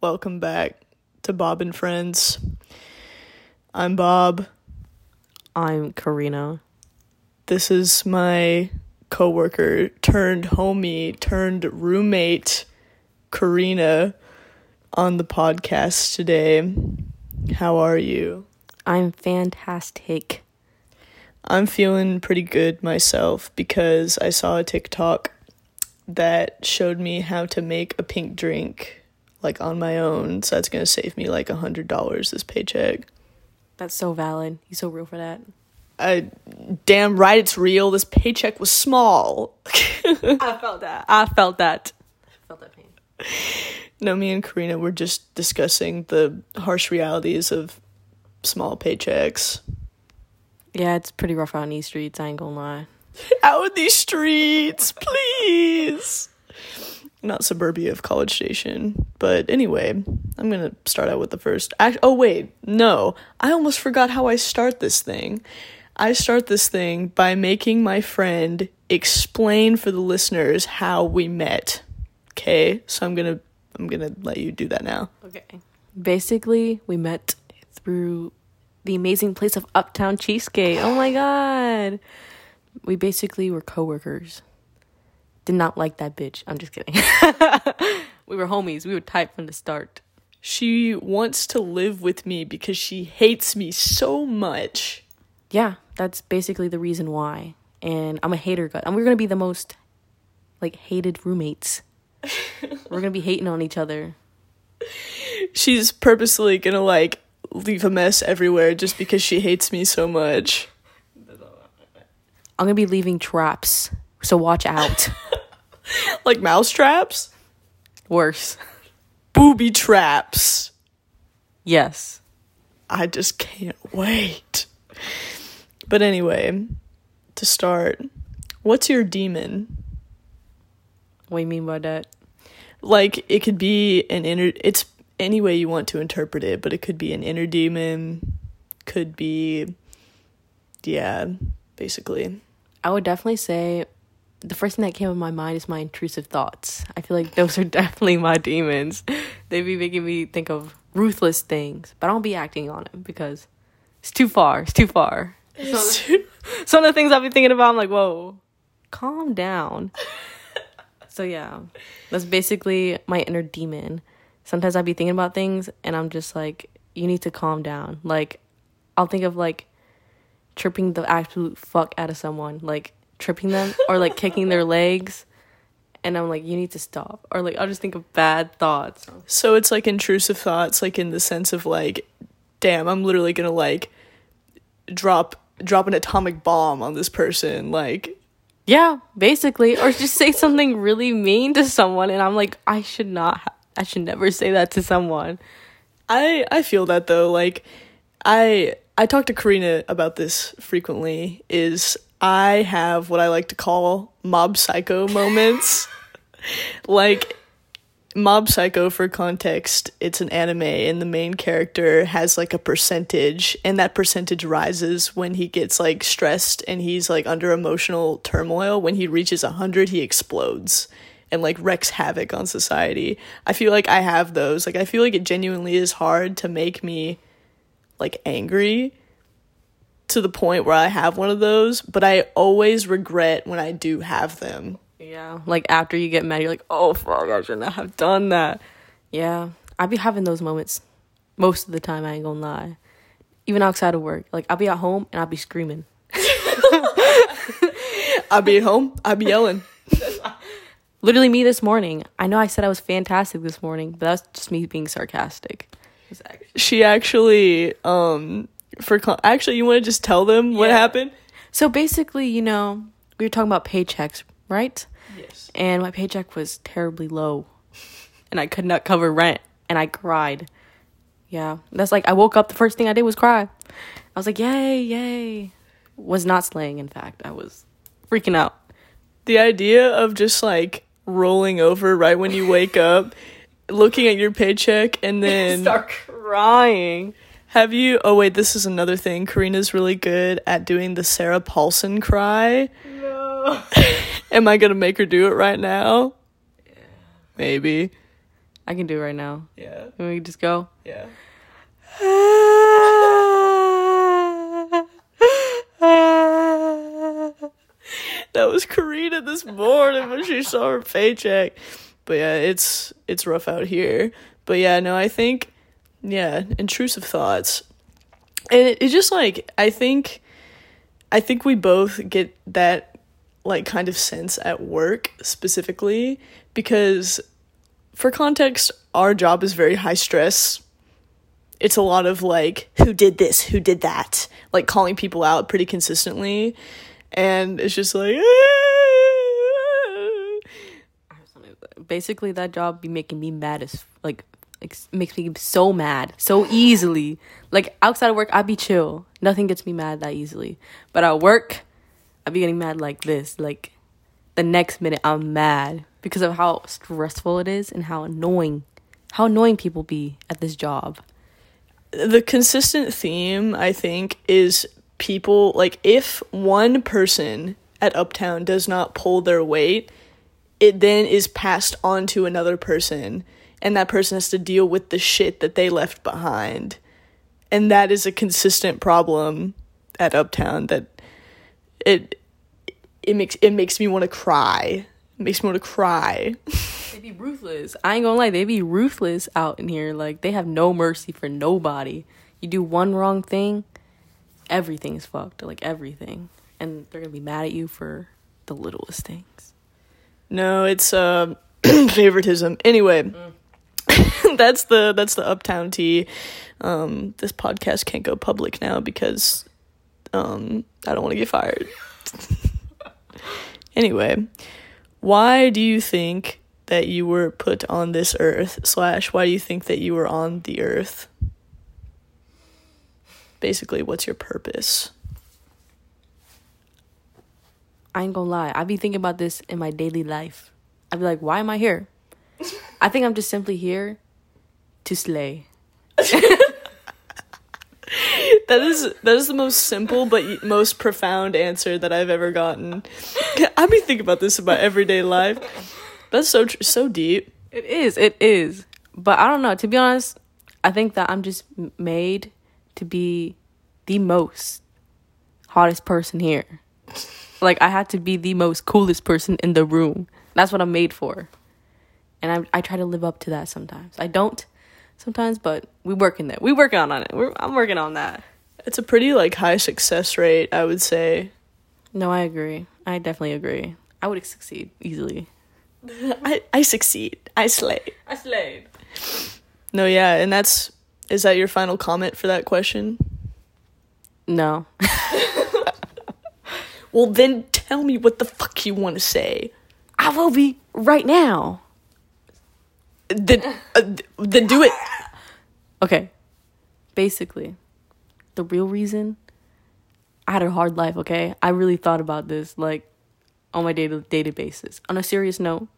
Welcome back to Bob and Friends. I'm Bob. I'm Kerina. This is my coworker turned homie turned roommate Kerina on the podcast today. How are you? I'm fantastic. I'm feeling pretty good myself because I saw a TikTok that showed me how to make a pink drink like on my own. So that's going to save me like a $100 this paycheck. That's so valid. You're so real for that. I damn right it's real. This paycheck was small. I felt that. I felt that. I felt that pain. no, me and Kerina were just discussing the harsh realities of small paychecks. Yeah, it's pretty rough out in these streets, I ain't gonna lie. Out in these streets, please. Not suburbia of College Station. But anyway, I'm going to start out with the first. Act- oh, wait. No. I almost forgot how I start this thing. I start this thing by making my friend explain for the listeners how we met. Okay? So I'm going to I'm going to let you do that now. Okay. Basically, we met through the amazing place of Uptown Cheesecake. Oh my god. We basically were coworkers. Did not like that bitch. I'm just kidding. we were homies. We were tight from the start. She wants to live with me because she hates me so much. Yeah, that's basically the reason why. And I'm a hater gut. And we're gonna be the most like hated roommates. we're gonna be hating on each other. She's purposely gonna like leave a mess everywhere just because she hates me so much. I'm gonna be leaving traps, so watch out. like mouse traps? Worse. Booby traps. Yes. I just can't wait. But anyway, to start, what's your demon? What do you mean by that? Like it could be an inner it's any way you want to interpret it, but it could be an inner demon, could be yeah, basically. I would definitely say the first thing that came to my mind is my intrusive thoughts. I feel like those are definitely my demons. They be making me think of ruthless things, but I don't be acting on it because it's too far. It's too far. Some, some of the things I've been thinking about, I'm like, whoa, calm down. so yeah, that's basically my inner demon. Sometimes I be thinking about things, and I'm just like, you need to calm down. Like, I'll think of like tripping the absolute fuck out of someone, like tripping them or like kicking their legs. And I'm like, you need to stop. Or like, I'll just think of bad thoughts. So it's like intrusive thoughts, like in the sense of like, damn, I'm literally gonna like drop drop an atomic bomb on this person, like Yeah, basically. Or just say something really mean to someone. And I'm like, I should not, ha- I should never say that to someone. I I feel that though. Like I I talk to Kerina about this frequently. Is I have what I like to call mob psycho moments. like Mob Psycho for context, it's an anime and the main character has like a percentage and that percentage rises when he gets like stressed and he's like under emotional turmoil. When he reaches 100, he explodes and like wreaks havoc on society. I feel like I have those. Like I feel like it genuinely is hard to make me like angry to the point where I have one of those, but I always regret when I do have them. Yeah. Like after you get mad, you're like, oh fuck, I shouldn't have done that. Yeah. I be having those moments most of the time, I ain't gonna lie. Even outside of work. Like I'll be at home and I'll be screaming. I'll be at home, I'll be yelling. Literally me this morning. I know I said I was fantastic this morning, but that's just me being sarcastic. She actually, um, for actually, you want to just tell them what happened? So basically, you know, we were talking about paychecks, right? Yes. And my paycheck was terribly low. And I could not cover rent. And I cried. Yeah. That's like I woke up, the first thing I did was cry. I was like, yay, yay. Was not slaying, in fact. I was freaking out. The idea of just like rolling over right when you wake up, looking at your paycheck, and then Start crying. have you? Oh wait, this is another thing. Kerina's really good at doing the Sarah Paulson cry. No. Am I gonna make her do it right now? Yeah. Maybe. I can do it right now. Yeah. Can we just go? Yeah. That was Kerina this morning when she saw her paycheck. But yeah, it's it's rough out here. But yeah, no, I think yeah, intrusive thoughts. And it, it just like I think I think we both get that like kind of sense at work specifically because for context, our job is very high stress. It's a lot of like, who did this? Who did that? Like calling people out pretty consistently. And it's just like, ah! Basically, that job be making me mad as like makes me so mad so easily. Like outside of work, I be chill. Nothing gets me mad that easily. But at work, I be getting mad like this. Like the next minute, I'm mad because of how stressful it is and how annoying, how annoying people be at this job. the consistent theme, I think, is people like if one person at Uptown does not pull their weight, it then is passed on to another person, and that person has to deal with the shit that they left behind. And that is a consistent problem at Uptown that it it makes it makes me want to cry. It makes me want to cry. They be ruthless. I ain't gonna lie, they be ruthless out in here. Like they have no mercy for nobody. You do one wrong thing, everything is fucked. Like everything, and they're gonna be mad at you for the littlest things. No, it's uh, favoritism. Anyway, that's the that's the Uptown tea. Um, this podcast can't go public now because um, I don't want to get fired. anyway, why do you think that you were put on this earth? Slash, why do you think that you were on the earth? Basically, what's your purpose? I ain't gonna lie. I be thinking about this in my daily life. I be like, why am I here? I think I'm just simply here to slay. That is that is the most simple but most profound answer that I've ever gotten. I be thinking about this in my everyday life. That's so tr- so deep. It is. It is. But I don't know. To be honest, I think that I'm just made to be the most hottest person here. Like I had to be the most coolest person in the room. That's what I'm made for. And I I try to live up to that sometimes. I don't sometimes, but we work working that. We working on it. We're, I'm working on that. It's a pretty like high success rate, I would say. No, I agree. I definitely agree. I would succeed easily. I I succeed. I slay. I slayed. No, yeah, and that's is that your final comment for that question? No. Well, then tell me what the fuck you want to say. I will be right now. Then uh, then do it. Okay. Basically, the real reason I had a hard life, okay? I really thought about this like on my day to basis. On a serious note,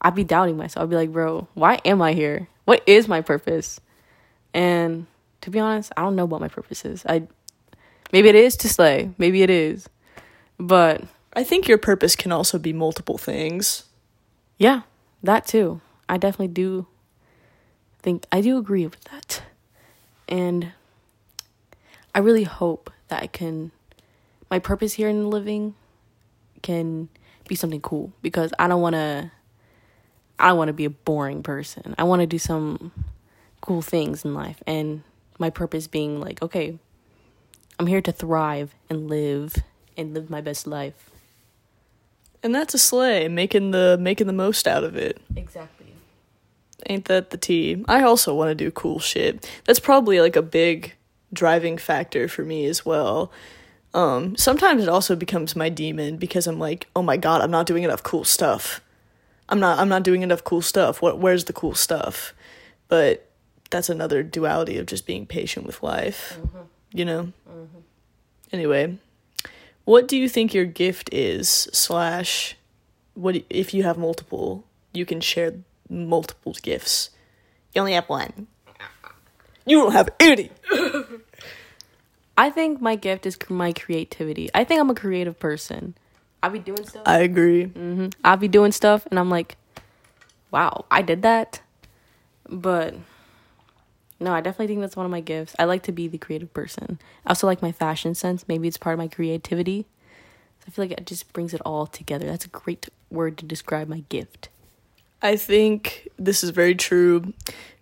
I'd be doubting myself. I'd be like, bro, why am I here? What is my purpose? And to be honest, I don't know what my purpose is. I maybe it is to slay. Maybe it is. But I think your purpose can also be multiple things. Yeah, that too. I definitely do think I do agree with that. And I really hope that I can my purpose here in living can be something cool because I don't want to I want to be a boring person. I want to do some cool things in life and my purpose being like, okay, I'm here to thrive and live and live my best life. And that's a slay, making the making the most out of it. Exactly. Ain't that the tea? I also want to do cool shit. That's probably like a big driving factor for me as well. Um, sometimes it also becomes my demon because I'm like, oh my god, I'm not doing enough cool stuff. I'm not I'm not doing enough cool stuff. What where's the cool stuff? But that's another duality of just being patient with life. You know? Anyway, what do you think your gift is? Slash, what if you have multiple? You can share multiple gifts. You only have one. You don't have any. I think my gift is my creativity. I think I'm a creative person. I'll be doing stuff. I agree. hmm I'll be doing stuff, and I'm like, wow, I did that. But no, I definitely think that's one of my gifts. I like to be the creative person. I also like my fashion sense. Maybe it's part of my creativity. I feel like it just brings it all together. That's a great word to describe my gift. I think this is very true.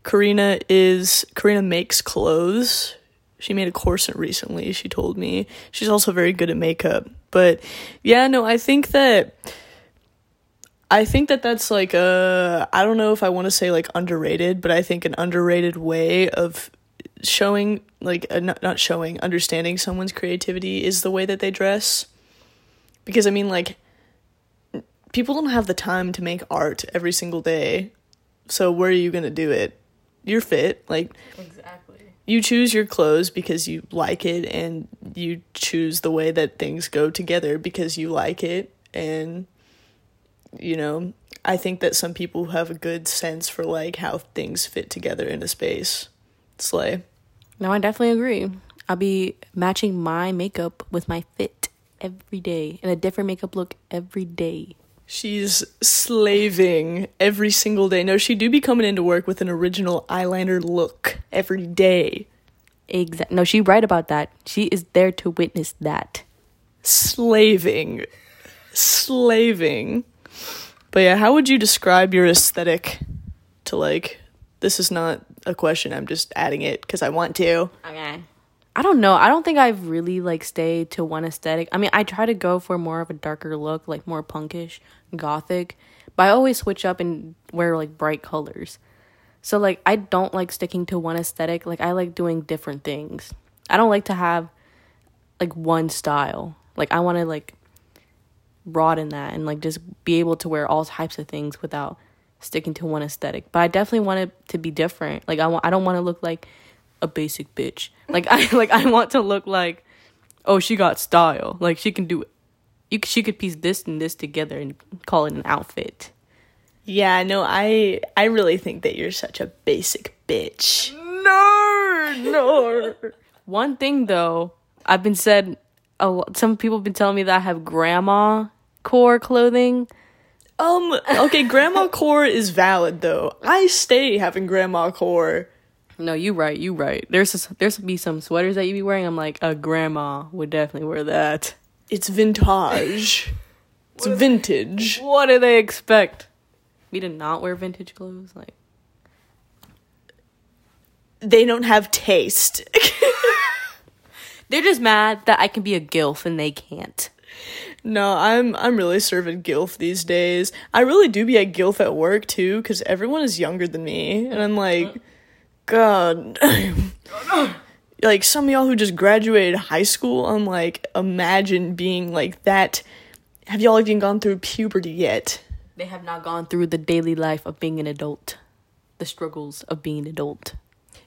Kerina is Kerina makes clothes. She made a corset recently, she told me. She's also very good at makeup. But yeah, no, I think that I think that that's like a I don't know if I want to say like underrated, but I think an underrated way of showing like uh, not not showing understanding someone's creativity is the way that they dress. Because I mean like people don't have the time to make art every single day. So where are you going to do it? You're fit, like Exactly. you choose your clothes because you like it and you choose the way that things go together because you like it and you know i think that some people have a good sense for like how things fit together in a space slay No, I definitely agree. I'll be matching my makeup with my fit every day and a different makeup look every day. she's slaving every single day no she do be coming into work with an original eyeliner look every day Exact. No, she right about that. She is there to witness that. slaving slaving but yeah how would you describe your aesthetic to like this is not a question i'm just adding it because i want to Okay. I don't know. I don't think I've really like stayed to one aesthetic. I mean, I try to go for more of a darker look, like more punkish, gothic, but I always switch up and wear like bright colors. So like I don't like sticking to one aesthetic. Like I like doing different things. I don't like to have like one style. Like I want to like broaden that and like just be able to wear all types of things without sticking to one aesthetic. But I definitely want it to be different. Like I want I don't want to look like a basic bitch. Like I like I want to look like oh, she got style. Like she can do you she could piece this and this together and call it an outfit. yeah no i i really think that you're such a basic bitch No, no. One thing though, I've been said a lo- some people have been telling me that I have grandma core clothing. um okay grandma core is valid though i stay having grandma core No, you right, you right. There's a, there's be some sweaters that you be wearing. I'm like a grandma would definitely wear that. it's vintage it's vintage What do they expect? Me to not wear vintage clothes? Like they don't have taste they're just mad that I can be a gilf and they can't. No, I'm I'm really serving gilf these days. I really do be a gilf at work too, because everyone is younger than me, and I'm like, God, like some of y'all who just graduated high school. I'm like, imagine being like that. Have y'all even gone through puberty yet? They have not gone through the daily life of being an adult, the struggles of being an adult.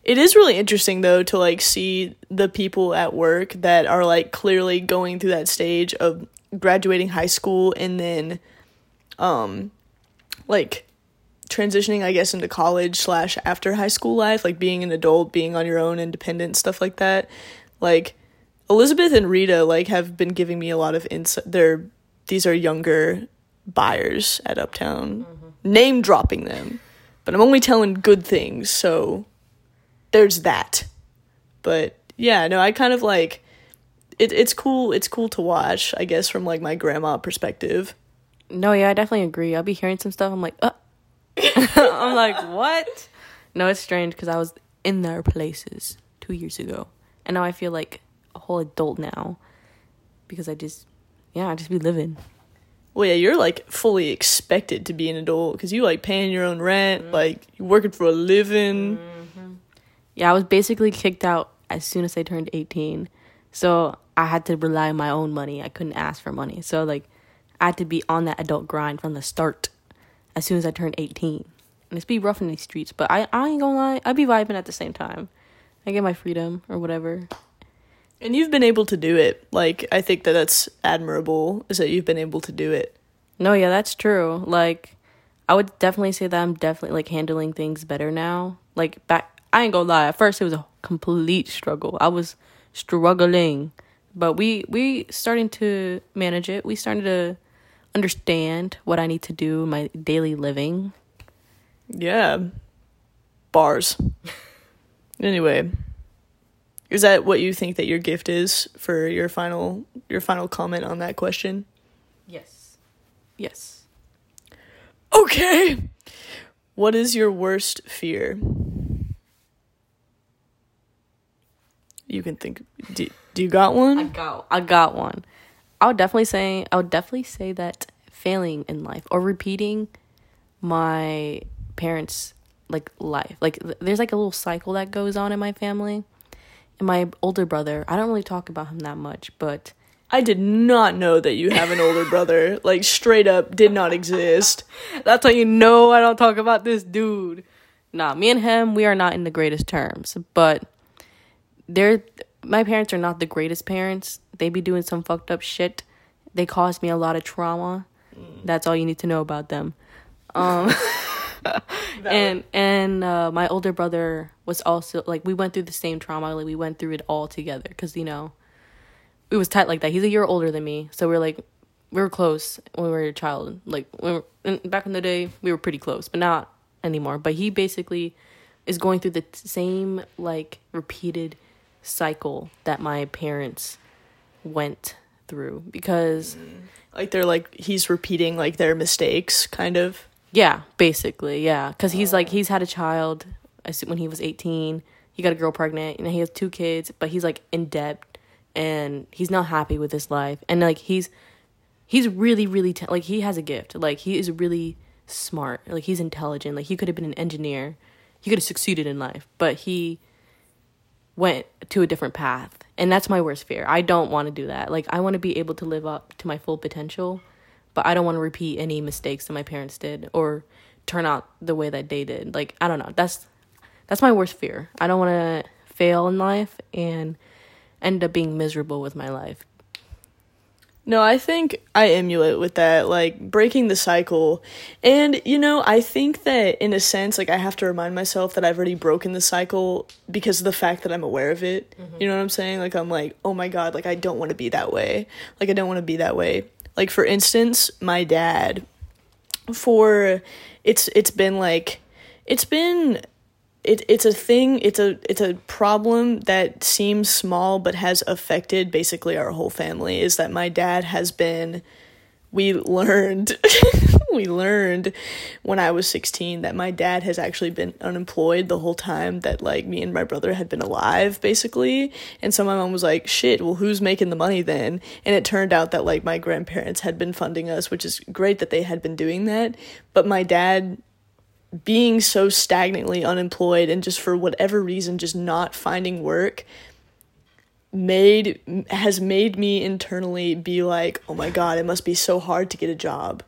It is really interesting though to like see the people at work that are like clearly going through that stage of graduating high school and then um like transitioning I guess into college slash after high school life, like being an adult, being on your own, independent, stuff like that. Like Elizabeth and Rita like have been giving me a lot of insight. They're these are younger buyers at Uptown, name dropping them, but I'm only telling good things. So there's that. But yeah, no, I kind of like it. It's cool. It's cool to watch. I guess from like my grandma perspective. No, yeah, I definitely agree. I'll be hearing some stuff. I'm like, uh. I'm like, what? No, it's strange because I was in their places two years ago, and now I feel like a whole adult now because I just, yeah, I just be living. Well, yeah, you're like fully expected to be an adult because you like paying your own rent, like you working for a living. Yeah, I was basically kicked out as soon as I turned 18. So I had to rely on my own money. I couldn't ask for money. So, like, I had to be on that adult grind from the start as soon as I turned 18. And it's be rough in these streets, but I, I ain't gonna lie, I be vibing at the same time. I get my freedom or whatever. And you've been able to do it. Like I think that that's admirable. Is that you've been able to do it. No, yeah, that's true. Like, I would definitely say that I'm definitely like handling things better now. Like back, I ain't gonna lie. At first, it was a complete struggle. I was struggling, but we we starting to manage it. We started to understand what I need to do in my daily living. Yeah. Bars. anyway, is that what you think that your gift is for your final your final comment on that question? Yes. Yes. Okay. What is your worst fear? You can think. Do, do you got one? I got I got one. I would definitely say I would definitely say that failing in life or repeating my parents like life. Like th- there's like a little cycle that goes on in my family. And my older brother, I don't really talk about him that much, but I did not know that you have an older brother. Like straight up, did not exist. that's how you know I don't talk about this dude. Nah, me and him, we are not in the greatest terms, but they're my parents are not the greatest parents. They be doing some fucked up shit. They caused me a lot of trauma. That's all you need to know about them. Um and and uh, my older brother was also like we went through the same trauma. Like we went through it all together because you know it was tight like that. He's a year older than me, so we're like we were close when we were a child. Like when we were, back in the day, we were pretty close, but not anymore. But he basically is going through the t- same like repeated cycle that my parents went through because mm. Like they're like he's repeating like their mistakes, kind of. Yeah, basically, yeah. Because he's like oh. he's had a child as- when he was eighteen. He got a girl pregnant, and he has two kids. But he's like in debt, and he's not happy with his life. And like he's he's really really ta- like he has a gift. Like he is really smart. Like he's intelligent. Like he could have been an engineer. He could have succeeded in life, but he went to a different path. And that's my worst fear. I don't want to do that. Like I want to be able to live up to my full potential, but I don't want to repeat any mistakes that my parents did or turn out the way that they did. Like I don't know. That's that's my worst fear. I don't want to fail in life and end up being miserable with my life. No, I think I emulate with that, like breaking the cycle. And, you know, I think that in a sense, like I have to remind myself that I've already broken the cycle because of the fact that I'm aware of it. Mm-hmm. You know what I'm saying? Like, I'm like, oh my God, like I don't want to be that way. Like, I don't want to be that way. Like, for instance, my dad, for it's it's been like it's been it it's a thing it's a it's a problem that seems small but has affected basically our whole family is that my dad has been we learned we learned when I was 16 that my dad has actually been unemployed the whole time that like me and my brother had been alive basically. And so my mom was like shit well who's making the money then? And it turned out that like my grandparents had been funding us which is great that they had been doing that. But my dad being so stagnantly unemployed and just for whatever reason just not finding work made has made me internally be like oh my god it must be so hard to get a job.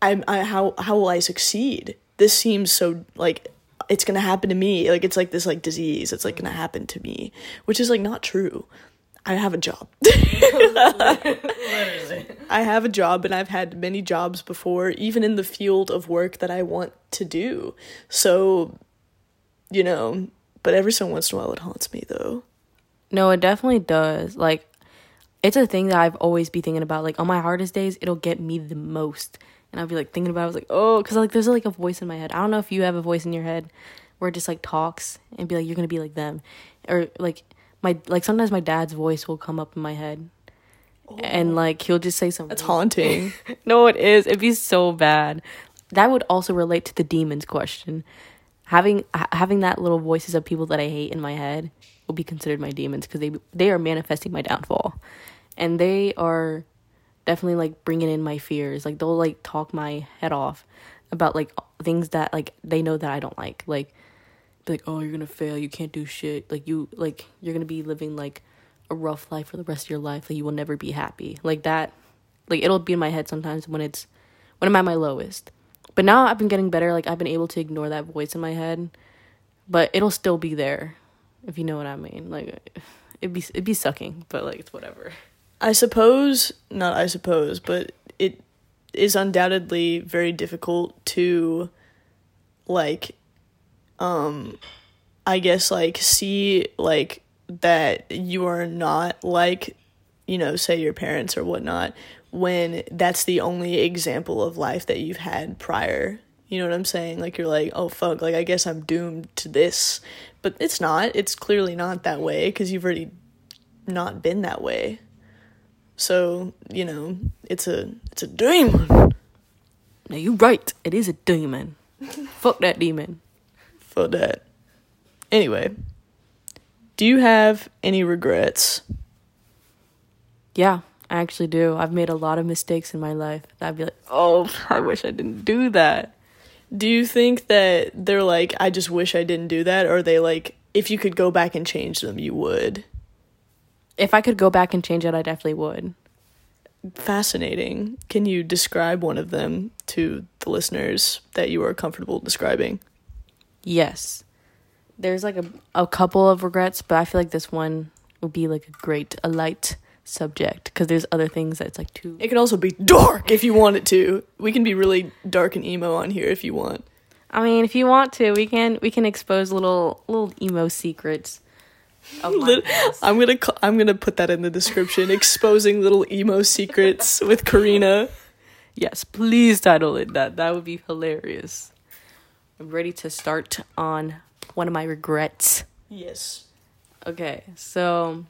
I'm i how how will i succeed? This seems so like it's gonna happen to me. Like it's like this like disease it's like gonna happen to me which is like not true i have a job I have a job and I've had many jobs before, even in the field of work that I want to do. So, you know, but every so once in a while it haunts me though. No, it definitely does. Like it's a thing that I've always be thinking about. Like on my hardest days, it'll get me the most. And I'll be like thinking about it, I was like, oh, because like there's like a voice in my head. I don't know if you have a voice in your head where it just like talks and be like, you're gonna be like them. Or like my like sometimes my dad's voice will come up in my head. And oh. like he'll just say something. That's haunting. no, it is. It'd be so bad. That would also relate to the demons question. Having ha- having that little voices of people that I hate in my head will be considered my demons because they they are manifesting my downfall, and they are definitely like bringing in my fears. Like they'll like talk my head off about like things that like they know that I don't like. Like like, oh, you're gonna fail. You can't do shit. Like you like you're gonna be living like a rough life for the rest of your life. Like you will never be happy. Like that. Like it'll be in my head sometimes when it's when I'm at my lowest. But now I've been getting better. Like I've been able to ignore that voice in my head, but it'll still be there, if you know what I mean. Like it'd be it'd be sucking, but like it's whatever. I suppose, not I suppose, but it is undoubtedly very difficult to like um I guess like see like that you are not like you know, say your parents or whatnot, when that's the only example of life that you've had prior, You know what I'm saying? Like you're like, "Oh fuck, like I guess I'm doomed to this." But it's not. It's clearly not that way cuz you've already not been that way. So, you know, it's a it's a demon. Now you're right. It is a demon. Fuck that demon. For that. Anyway, do you have any regrets? Yeah, I actually do. I've made a lot of mistakes in my life. I'd be like, oh, I wish I didn't do that. Do you think that they're like, I just wish I didn't do that? Or are they like, if you could go back and change them, you would? If I could go back and change it, I definitely would. Fascinating. Can you describe one of them to the listeners that you are comfortable describing? Yes. There's like a, a couple of regrets, but I feel like this one would be like a great, a light subject because there's other things that's like too. It can also be dark if you want it to. We can be really dark and emo on here if you want. I mean, if you want to, we can we can expose little little emo secrets. Of my Lit- I'm gonna cl- I'm gonna put that in the description. Exposing little emo secrets with Kerina. Yes, please title it that. That would be hilarious. I'm ready to start on one of my regrets. Yes. Okay, so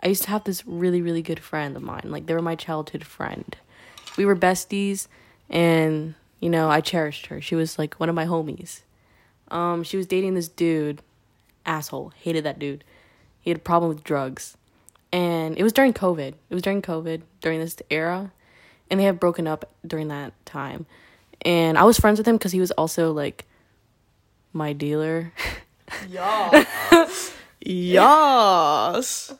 I used to have this really, really good friend of mine. Like, they were my childhood friend. We were besties, and, you know, I cherished her. She was like one of my homies. Um, she was dating this dude, asshole, hated that dude. He had a problem with drugs. And it was during COVID. It was during COVID, during this era. And they had broken up during that time. And I was friends with him because he was also like my dealer. Yes. yes.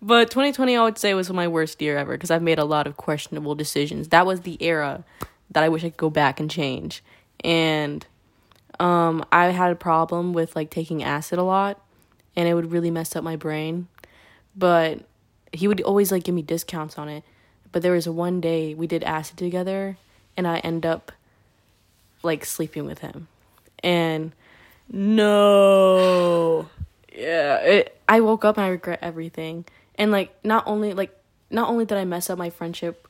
But 2020, I would say, was my worst year ever because I've made a lot of questionable decisions. That was the era that I wish I could go back and change. And um, I had a problem with like taking acid a lot, and it would really mess up my brain. But he would always like give me discounts on it. But there was one day we did acid together, and I end up like sleeping with him, and No. yeah it, i woke up and i regret everything. And like not only like not only did i mess up my friendship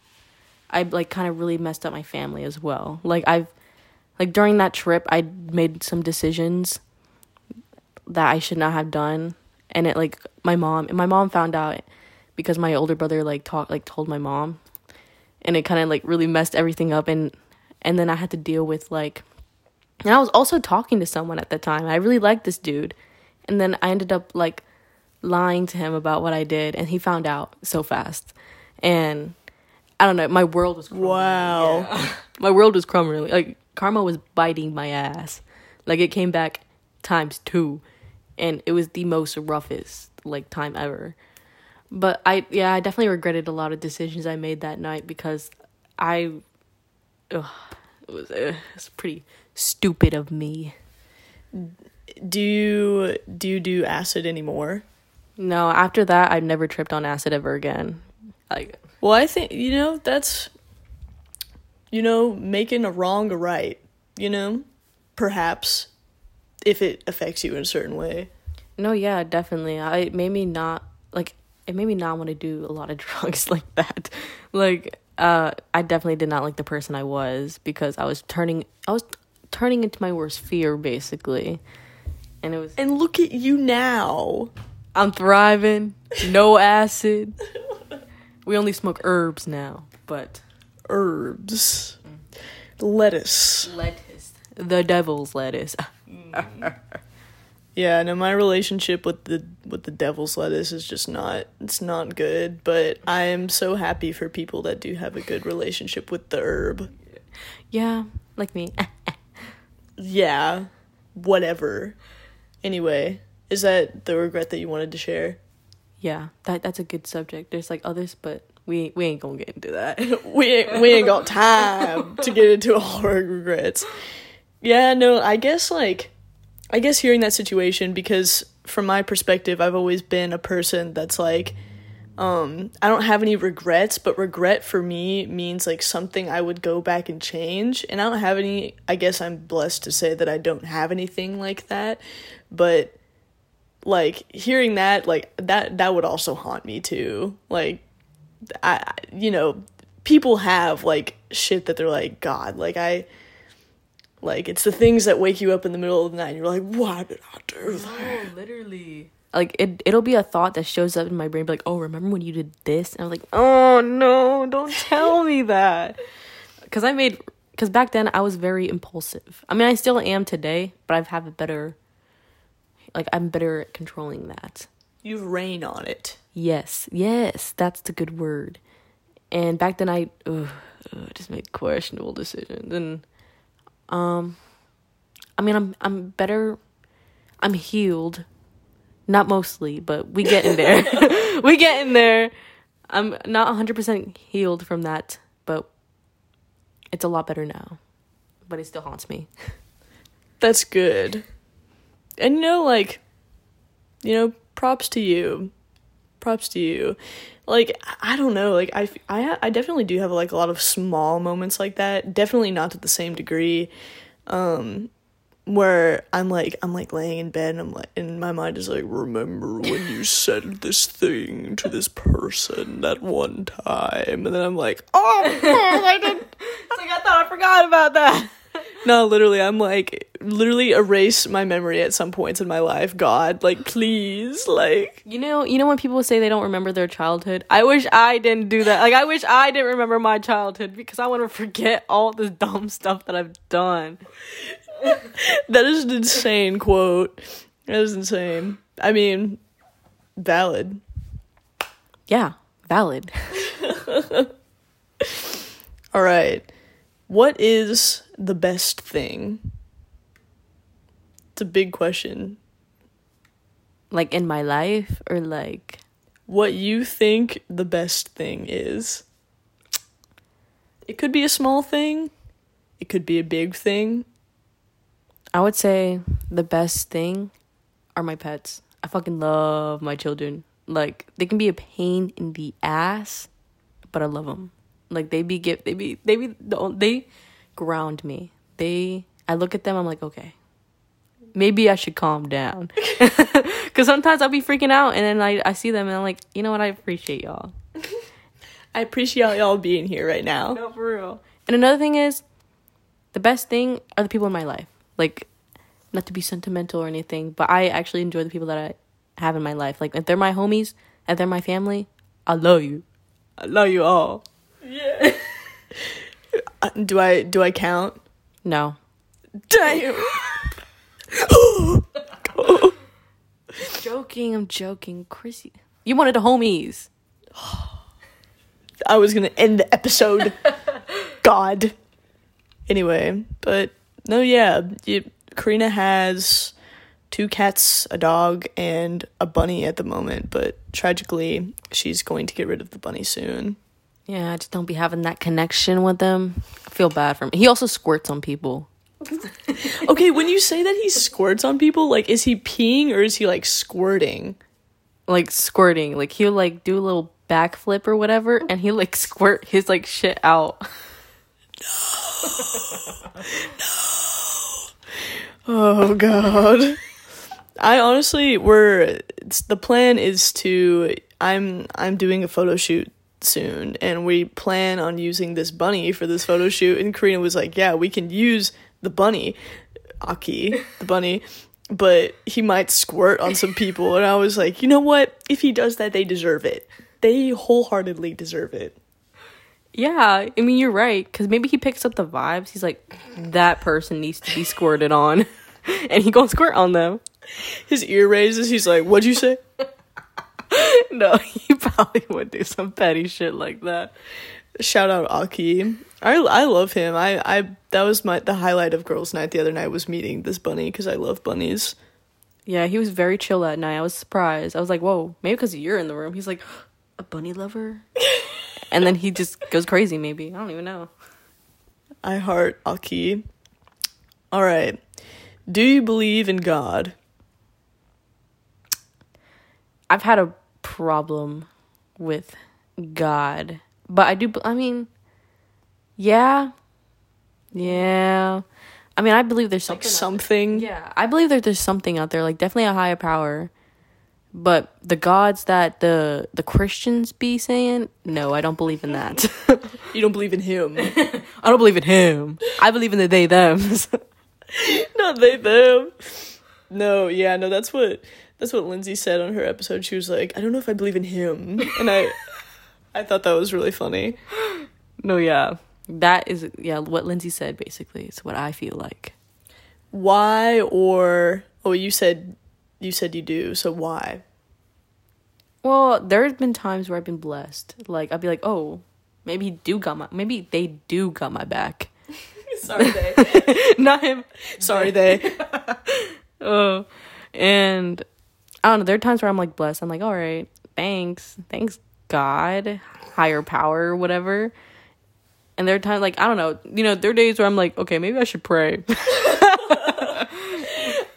i like kind of really messed up my family as well. Like i've like during that trip i made some decisions that i should not have done. And it like my mom and my mom found out because my older brother like talked like told my mom. And it kind of like really messed everything up. And and then i had to deal with like and i was also talking to someone at the time i really liked this dude and then I ended up like lying to him about what I did, and he found out so fast. And I don't know, my world was crumbling. Wow. Yeah. my world was crumbling. Like karma was biting my ass. Like it came back times two, and it was the most roughest like time ever. But I yeah, I definitely regretted a lot of decisions I made that night because I, ugh, it was uh, it was pretty stupid of me. Do you do you do acid anymore? No, after that, I've never tripped on acid ever again. Like, Well, I think you know that's you know making a wrong a right. You know, perhaps if it affects you in a certain way. no, yeah, definitely. I it made me not like it made me not want to do a lot of drugs like that. Like, uh, I definitely did not like the person I was because I was turning, I was turning into my worst fear basically, and it was. And look at you now. I'm thriving. No acid. We only smoke herbs now, but Herbs, lettuce. lettuce, the devil's lettuce. Mm-hmm. Yeah, no, my relationship with the with the devil's lettuce is just not it's not good. But I am so happy for people that do have a good relationship with the herb. Yeah, like me. Yeah, whatever. Anyway, is that the regret that you wanted to share? Yeah, that that's a good subject. There's like others, but we we ain't gonna get into that. we ain't, we ain't got time to get into all our regrets. Yeah, no, I guess like I guess hearing that situation because from my perspective, I've always been a person that's like um I don't have any regrets, but regret for me means like something I would go back and change. And I don't have any I guess I'm blessed to say that I don't have anything like that. But like hearing that like that that would also haunt me too. Like I you know, people have like shit that they're like god, like I Like it's the things that wake you up in the middle of the night and you're like, why did I do that? literally. Like it it'll be a thought that shows up in my brain be like, "Oh, remember when you did this?" And I'm like, "Oh, no, don't tell me that." Cuz I made cuz back then I was very impulsive. I mean, I still am today, but I've have a better like I'm better at controlling that. You've rain on it. Yes, yes, that's the good word. And back then, I ugh, ugh, just made questionable decisions, and um, I mean, I'm I'm better. I'm healed, not mostly, but we get in there. we get in there. I'm not 100 percent healed from that, but it's a lot better now. But it still haunts me. That's good. And you know, like, you know, props to you. Props to you. Like, I don't know. Like, I, I, I definitely do have like a lot of small moments like that. Definitely not to the same degree. Um, where I'm like I'm like laying in bed and I'm like and my mind is like remember when you said this thing to this person that one time and then I'm like oh I did It's like I thought I forgot about that. no literally I'm like literally erase my memory at some points in my life God like please like You know, you know when people say they don't remember their childhood. I wish I didn't do that. Like I wish I didn't remember my childhood because I want to forget all the dumb stuff that I've done. that is an insane quote. That is insane. I mean valid. Yeah, valid. all right. What is the best thing? It's a big question. Like in my life or like what you think the best thing is. It could be a small thing, it could be a big thing. I would say the best thing are my pets. I fucking love my children. Like they can be a pain in the ass, but I love them. Like they be get they be they be the- they ground me. They I look at them I'm like, "Okay. Maybe I should calm down." Cuz sometimes I'll be freaking out and then I I see them and I'm like, "You know what? I appreciate y'all." I appreciate y'all being here right now. No, for real. And another thing is, the best thing are the people in my life. Like, not to be sentimental or anything, but I actually enjoy the people that I have in my life. Like, if they're my homies, if they're my family, I love you. I love you all. Yeah. do I do I count? No. Damn. Joking, I'm joking. Chrissy. You wanted the homies. I was gonna end the episode. God. Anyway, but no, yeah, you, Kerina has two cats, a dog, and a bunny at the moment. But tragically, she's going to get rid of the bunny soon. Yeah, I just don't be having that connection with them. I feel bad for him. He also squirts on people. Okay, when you say that he squirts on people, like, is he peeing or is he like squirting? Like squirting. Like he'll like do a little backflip or whatever and he'll like squirt his like shit out. Oh god. I honestly we're it's, the plan is to I'm I'm doing a photo shoot soon and we plan on using this bunny for this photo shoot and Kerina was like, "Yeah, we can use the bunny, Aki, the bunny, but he might squirt on some people." And I was like, "You know what? If he does that, they deserve it. They wholeheartedly deserve it." Yeah, I mean you're right because maybe he picks up the vibes. He's like, that person needs to be squirted on, and he gonna squirt on them. His ear raises. He's like, "What'd you say?" No, he probably would do some petty shit like that. Shout out Aki. I I love him. I I that was my the highlight of girls' night the other night was meeting this bunny because I love bunnies. Yeah, he was very chill that night. I was surprised. I was like, whoa, maybe because you're in the room. He's like, a bunny lover, and then he just goes crazy. Maybe I don't even know. I heart Aki. All right. Do you believe in God? I've had a problem with God, but I do. I mean, yeah, yeah. I mean, I believe there's Like something. there. something. Yeah, I believe that there's something out there, like definitely a higher power. But the gods that the the Christians be saying, no, I don't believe in that. You don't believe in him. I don't believe in him. I believe in the they thems. Not they them. No, yeah, no, that's what that's what Lindsay said on her episode. She was like, I don't know if I believe in him. And I I thought that was really funny. no, yeah. That is yeah, what Lindsay said basically. It's what I feel like. Why or oh you said you said you do, so why? Well, there's been times where I've been blessed. Like I'd be like, oh, maybe do got my maybe they do got my back. Sorry they. Not him. Sorry they. Oh, and I don't know. There are times where I'm like blessed. I'm like, all right, thanks, thanks God, higher power, whatever. And there are times like I don't know. You know, there are days where I'm like, okay, maybe I should pray.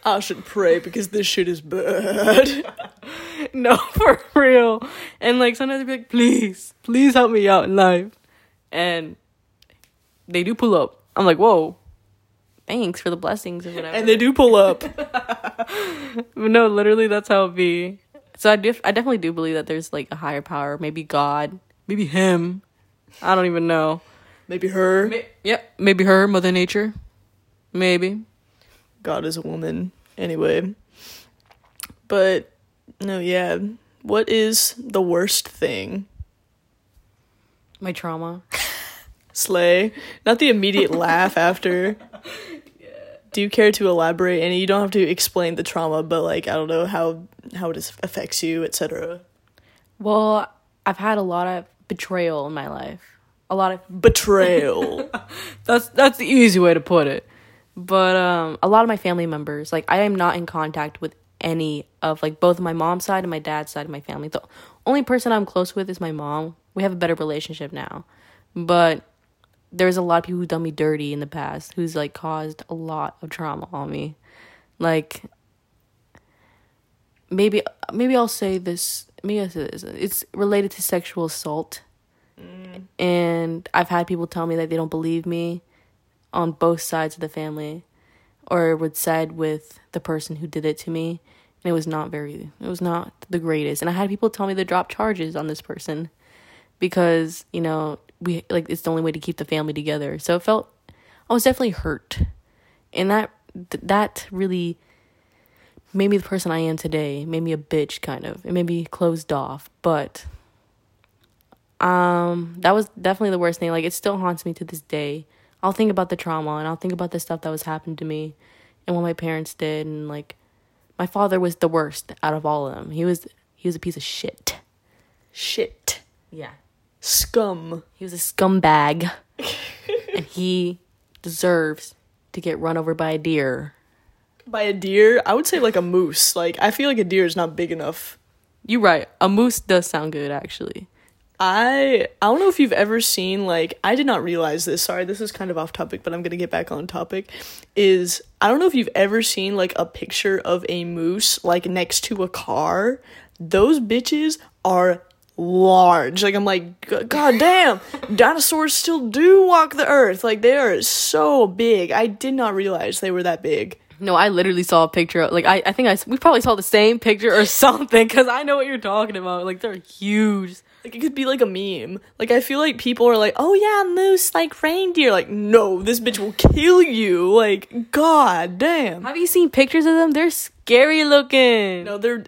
I should pray because this shit is bad. no, for real. And like sometimes I'd be like, please, please help me out in life. And they do pull up. I'm like, whoa, thanks for the blessings or whatever. and they do pull up. no, literally, that's how it be. So I def- I definitely do believe that there's like a higher power, maybe God, maybe him. I don't even know. Maybe her. Yep, maybe her, Mother Nature, maybe. God is a woman. Anyway. But no, yeah. What is the worst thing? My trauma. Slay. Not the immediate laugh after. Do you care to elaborate? And you don't have to explain the trauma, but like I don't know how how it affects you, etc. Well, I've had a lot of betrayal in my life. A lot of Betrayal. That's that's the easy way to put it. But um a lot of my family members, like I am not in contact with any of like both my mom's side and my dad's side of my family. The only person I'm close with is my mom. We have a better relationship now. But there's a lot of people who've done me dirty in the past who's like caused a lot of trauma on me. Like maybe maybe I'll say this maybe I'll say this. It's related to sexual assault. And I've had people tell me that they don't believe me on both sides of the family or would side with the person who did it to me. And it was not very it was not the greatest. And i had people tell me to drop charges on this person because you know we like it's the only way to keep the family together. So it felt i was definitely hurt. And that that really made me the person i am today. Made me a bitch kind of. It made me closed off. But um that was definitely the worst thing. Like it still haunts me to this day i'll think about the trauma and i'll think about the stuff that was happened to me and what my parents did and like my father was the worst out of all of them he was he was a piece of shit Shit. yeah Scum. he was a scumbag and he deserves to get run over by a deer By a deer, I would say like a moose. Like I feel like a deer is not big enough. you're right a moose does sound good actually I I don't know if you've ever seen like I did not realize this. Sorry, this is kind of off topic, but I'm gonna get back on topic. Is I don't know if you've ever seen like a picture of a moose like next to a car. Those bitches are large. Like I'm like, god damn, dinosaurs still do walk the earth. Like they are so big. I did not realize they were that big. No, I literally saw a picture. Like I, I think I we probably saw the same picture or something because I know what you're talking about. Like they're huge. Like it could be like a meme. Like I feel like people are like, "Oh yeah, moose like reindeer." Like, no, this bitch will kill you. Like, god damn. Have you seen pictures of them? They're scary looking. No, they're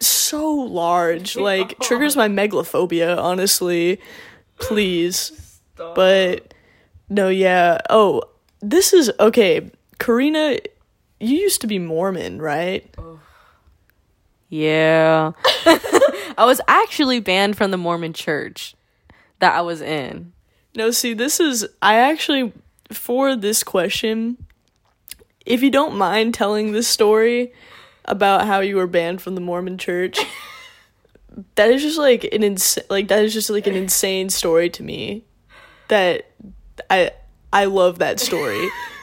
so large. Like triggers my megalophobia, honestly. Please. But no, yeah. Oh, this is okay. Kerina, you used to be Mormon, right? Oh. Yeah, I was actually banned from the Mormon church that I was in. No, see, this is I actually for this question, if you don't mind telling this story about how you were banned from the Mormon church, that is just like an ins- like that is just like an insane story to me. That I I love that story.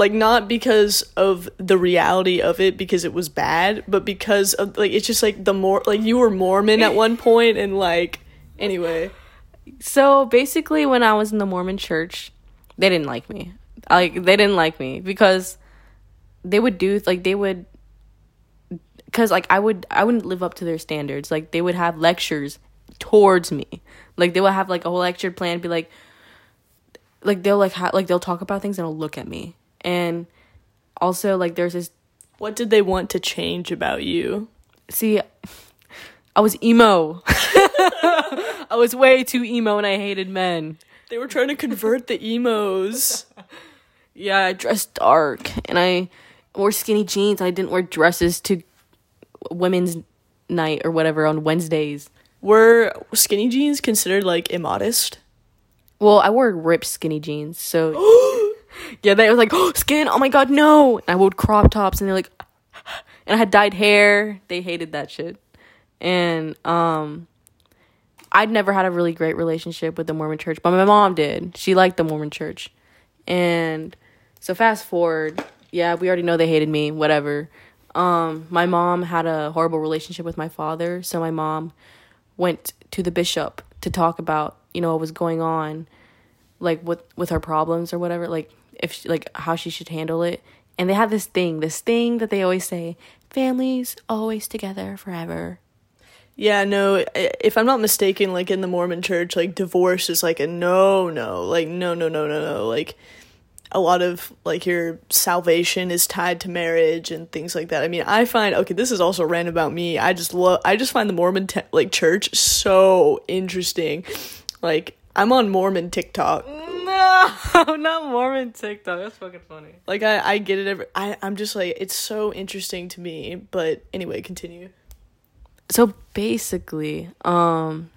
Like not because of the reality of it because it was bad, but because of like it's just like the more like you were Mormon at one point and like anyway. So basically, when I was in the Mormon church, they didn't like me. Like they didn't like me because they would do like they would because like I would I wouldn't live up to their standards. Like they would have lectures towards me. Like they would have like a whole lecture plan, be like, like they'll like ha- like they'll talk about things and they'll look at me. And also like there's this What did they want to change about you? see, I was emo. I was way too emo and I hated men. They were trying to convert the emos. Yeah, I dressed dark and I wore skinny jeans. I didn't wear dresses to women's night or whatever on Wednesdays. Were skinny jeans considered like immodest? Well, I wore ripped skinny jeans, so yeah, they was like, oh, skin. Oh my god, no! And I wore crop tops, and they're like, and I had dyed hair. They hated that shit, and um, I'd never had a really great relationship with the Mormon Church, but my mom did. She liked the Mormon Church, and so fast forward, yeah, we already know they hated me. Whatever. Um, my mom had a horrible relationship with my father, so my mom went to the bishop to talk about you know what was going on like with with her problems or whatever like if she, like how she should handle it and they have this thing this thing that they always say families always together forever Yeah, no, if I'm not mistaken, like in the Mormon church, like divorce is like a no, no, like no, no, no, no, no. Like a lot of like your salvation is tied to marriage and things like that. I mean, I find okay, this is also random about me. I just love, I just find the Mormon te- like church so interesting. Like I'm on Mormon TikTok. no not mormon tiktok that's fucking funny Like I, I get it. Every, I, I'm just like it's so interesting to me. But anyway, continue. so basically um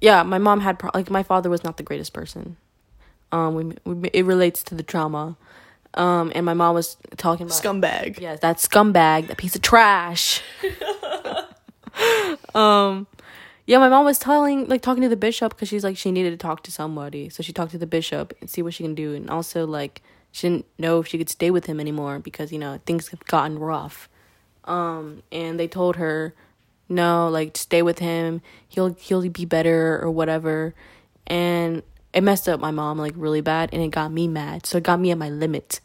yeah my mom had pro- like my father was not the greatest person um we, we it relates to the trauma um and my mom was talking about Scumbag. Yes, that scumbag, that piece of trash. um, yeah, my mom was telling, like, talking to the bishop because she's like, she needed to talk to somebody. So she talked to the bishop and see what she can do. And also, like, she didn't know if she could stay with him anymore because, you know, things have gotten rough. Um, and they told her, no, like, stay with him. He'll, he'll be better or whatever. And it messed up my mom, like, really bad. And it got me mad. So it got me at my limit.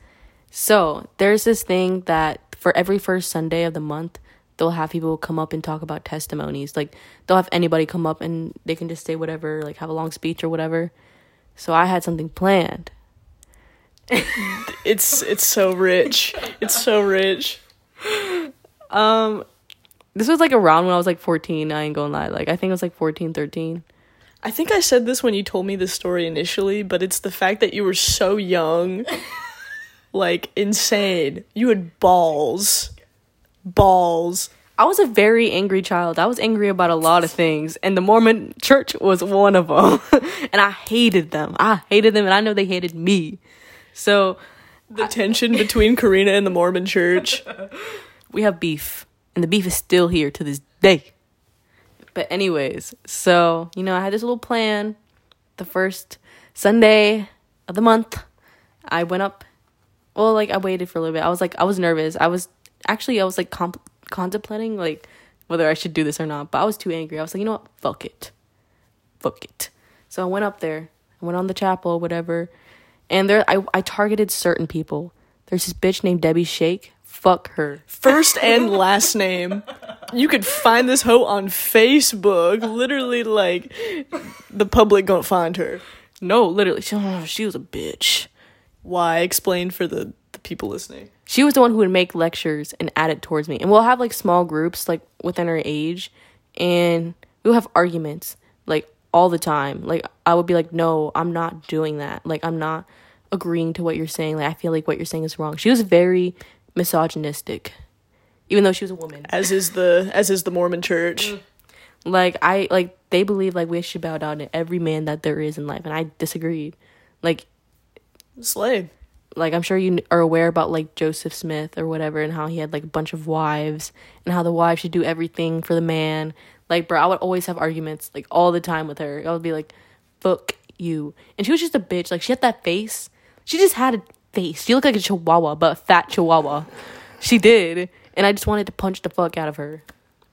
So there's this thing that for every first Sunday of the month, they'll have people come up and talk about testimonies. Like they'll have anybody come up and they can just say whatever, like have a long speech or whatever. So I had something planned. It's it's so rich. It's so rich. Um this was like around when I was like 14, I ain't gonna lie. Like I think it was like 14, 13. I think I said this when you told me this story initially, but it's the fact that you were so young. like insane. You had balls. Balls. I was a very angry child. I was angry about a lot of things, and the Mormon church was one of them. and I hated them. I hated them, and I know they hated me. So The tension between Kerina and the Mormon church. we have beef, and the beef is still here to this day. But anyways, so you know, I had this little plan. The first Sunday of the month, I went up. Well, like I waited for a little bit. I was like, I was nervous. I was actually, I was like comp- contemplating like whether I should do this or not. But I was too angry. I was like, you know what? Fuck it. Fuck it. So I went up there. I went on the chapel, whatever. And there, I I targeted certain people. There's this bitch named Debbie Shake. Fuck her. First and last name. You could find this hoe on Facebook. Literally, like, the public gonna find her. No, literally, she, she was a bitch. Why? Explain for the people listening. She was the one who would make lectures and add it towards me. And we'll have like small groups like within our age and we'll have arguments like all the time. Like I would be like, "No, I'm not doing that. Like I'm not agreeing to what you're saying. Like I feel like what you're saying is wrong." She was very misogynistic. Even though she was a woman. As is the as is the Mormon church. Mm. Like I like they believe like we should bow down to every man that there is in life and I disagreed. Like Slay. Like I'm sure you are aware about like Joseph Smith or whatever and how he had like a bunch of wives and how the wife should do everything for the man. Like bro, I would always have arguments like all the time with her. I would be like, "Fuck you," and she was just a bitch. Like she had that face. She just had a face. She looked like a chihuahua, but a fat chihuahua. She did, and I just wanted to punch the fuck out of her,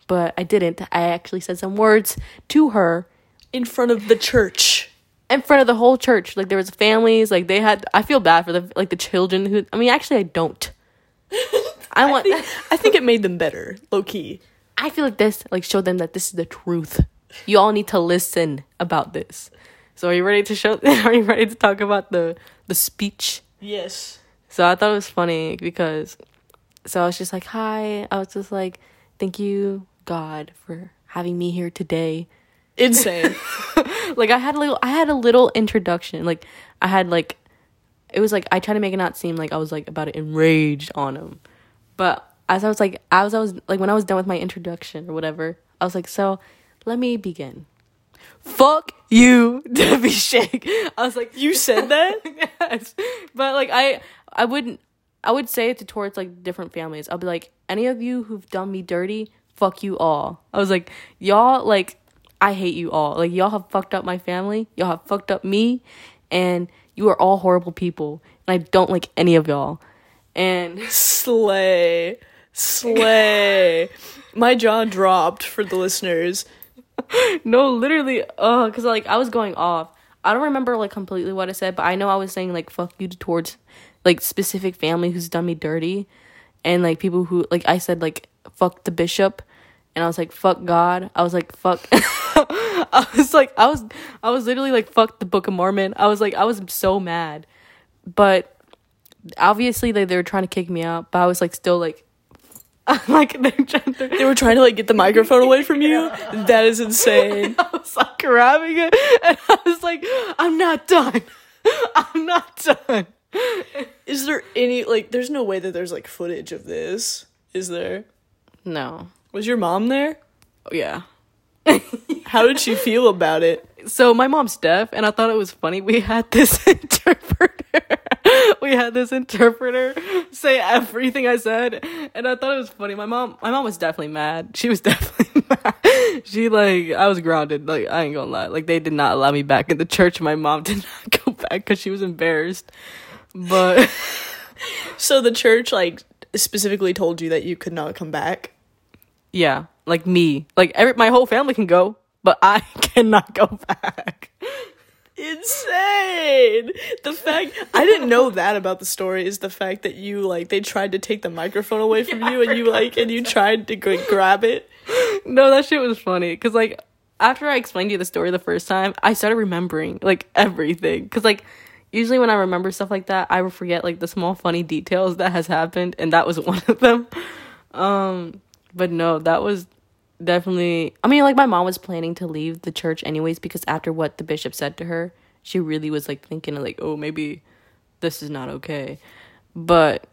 but I didn't. I actually said some words to her In front of the church. In front of the whole church. Like there was families, like they had I feel bad for the like the children who I mean actually I don't. I I want. think, I think it made them better, low key. I feel like this like showed them that this is the truth. You all need to listen about this. So are you ready to show? Are you ready to talk about the the speech? Yes. So I thought it was funny because, so I was just like, hi. I was just like, thank you God for having me here today. Insane. like I had a little, I had a little introduction. Like I had like, it was like I tried to make it not seem like I was like about to enraged on him, but as I was like, as I was like when I was done with my introduction or whatever, I was like, so let me begin. Fuck you, Debbie Shake. I was like, you said that? yes. But like I I wouldn't I would say it to towards like different families. I'll be like, any of you who've done me dirty, fuck you all. I was like, y'all like I hate you all. Like y'all have fucked up my family. Y'all have fucked up me and you are all horrible people. And I don't like any of y'all. And Slay. Slay. My jaw dropped for the listeners. no, literally, uh, cause like I was going off. I don't remember like completely what I said, but I know I was saying like fuck you towards like specific family who's done me dirty, and like people who like I said like fuck the bishop, and I was like fuck God. I was like fuck. I was like I was I was literally like fuck the Book of Mormon. I was like I was so mad, but obviously they they were trying to kick me out, but I was like still like. like they're They were trying to like get the microphone away from you. That is insane. I was like grabbing it and I was like, I'm not done. I'm not done. Is there any like there's no way that there's like footage of this? Is there? No. Was your mom there? Oh, yeah. How did she feel about it? So my mom's deaf and I thought it was funny. We had this interpreter. we had this interpreter say everything I said and I thought it was funny. My mom my mom was definitely mad. She was definitely mad. She like I was grounded. Like I ain't gonna lie. Like they did not allow me back in the church. My mom did not go back cuz she was embarrassed. But So the church like specifically told you that you could not come back. Yeah, like me. Like every my whole family can go, but I cannot go back. Insane. The fact I didn't know that about the story is the fact that you like they tried to take the microphone away from you and you like and you tried to like, grab it. No, that shit was funny cuz like after I explained to you the story the first time, I started remembering like everything cuz like usually when I remember stuff like that, I would forget like the small funny details that has happened and that was one of them. Um but no, that was definitely I mean like my mom was planning to leave the church anyways because after what the bishop said to her, she really was like thinking like, "Oh, maybe this is not okay." But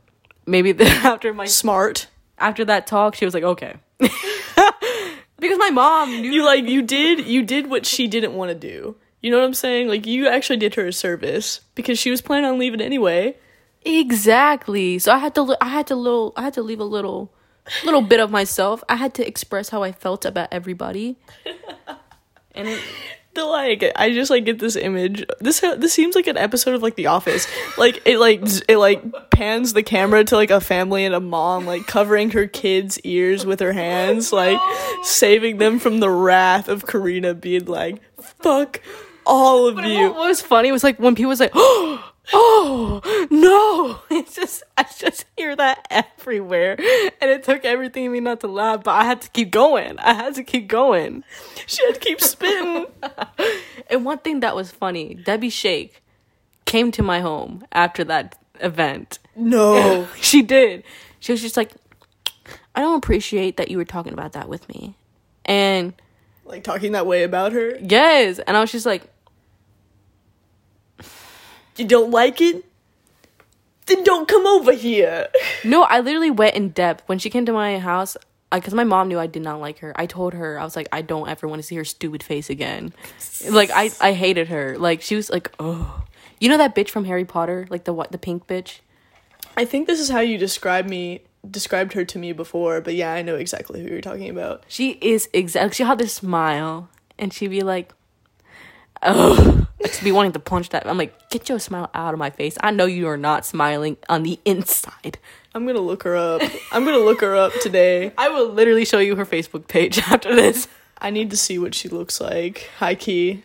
maybe the, after my Smart. after that talk, she was like, "Okay." because my mom knew You like you did you did what she didn't want to do. You know what I'm saying? Like you actually did her a service because she was planning on leaving anyway. exactly. So I had to I had to little I had to leave a little little bit of myself. I had to express how I felt about everybody. And it, The like I just like get this image. This this seems like an episode of like The Office. Like it like it like pans the camera to like a family and a mom like covering her kids' ears with her hands, like saving them from the wrath of Kerina being like, "Fuck all of But you." what was funny was like when people was like, "Oh, oh no!" It's just I just hear that everywhere, and it took everything in me not to laugh. But I had to keep going. I had to keep going. She had to keep spitting. And one thing that was funny, Debbie Shake came to my home after that event. No. She did. She was just like, "I don't appreciate that you were talking about that with me," and Like talking that way about her. yes, and I was just like, You don't like it? Then don't come over here. No, I literally went in depth when she came to my house. Because my mom knew I did not like her. I told her I was like, I don't ever want to see her stupid face again. like I, I hated her. Like she was like, oh, you know that bitch from Harry Potter, like the what, the pink bitch. I think this is how you describe me described her to me before, but yeah, I know exactly who you're talking about. She is exactly. She had this smile, and she'd be like, "Oh," just be wanting to punch that. I'm like, "Get your smile out of my face! I know you are not smiling on the inside." I'm gonna look her up. I'm gonna look her up today. I will literally show you her Facebook page after this. I need to see what she looks like. High key.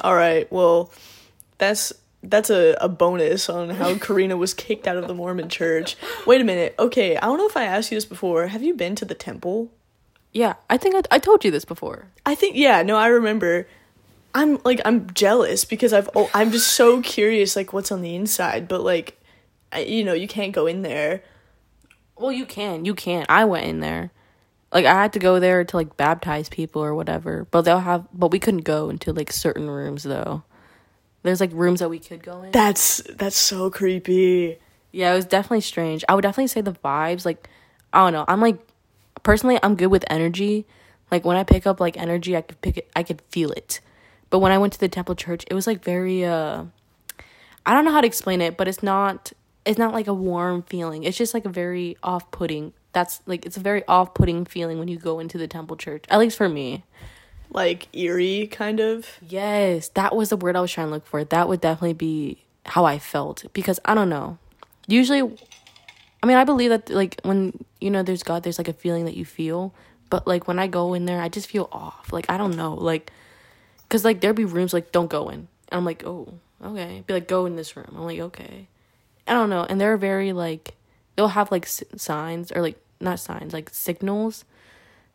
All right. Well, that's that's a, a bonus on how Kerina was kicked out of the Mormon church. Wait a minute. Okay, I don't know if I asked you this before. Have you been to the temple? Yeah, I think I, I told you this before. I think yeah, no, I remember. I'm like I'm jealous because I've oh, I'm just so curious like what's on the inside, but like I, you know, you can't go in there. Well, you can. You can. I went in there. Like I had to go there to like baptize people or whatever. But they'll have but we couldn't go into like certain rooms though. There's like rooms that we could go in. That's that's so creepy. Yeah, it was definitely strange. I would definitely say the vibes like I don't know. I'm like personally I'm good with energy. Like when I pick up like energy, I could pick it I could feel it. But when I went to the temple church, it was like very uh I don't know how to explain it, but it's not it's not like a warm feeling. It's just like a very off-putting. That's like it's a very off-putting feeling when you go into the temple church. At least for me. Like eerie kind of. Yes, that was the word I was trying to look for. That would definitely be how I felt because I don't know. Usually I mean, I believe that like when you know there's God, there's like a feeling that you feel, but like when I go in there, I just feel off. Like I don't know, like cuz like there'd be rooms like don't go in. And I'm like, "Oh, okay." Be like, "Go in this room." I'm like, "Okay." I don't know, and they're very like they'll have like s- signs or like not signs, like signals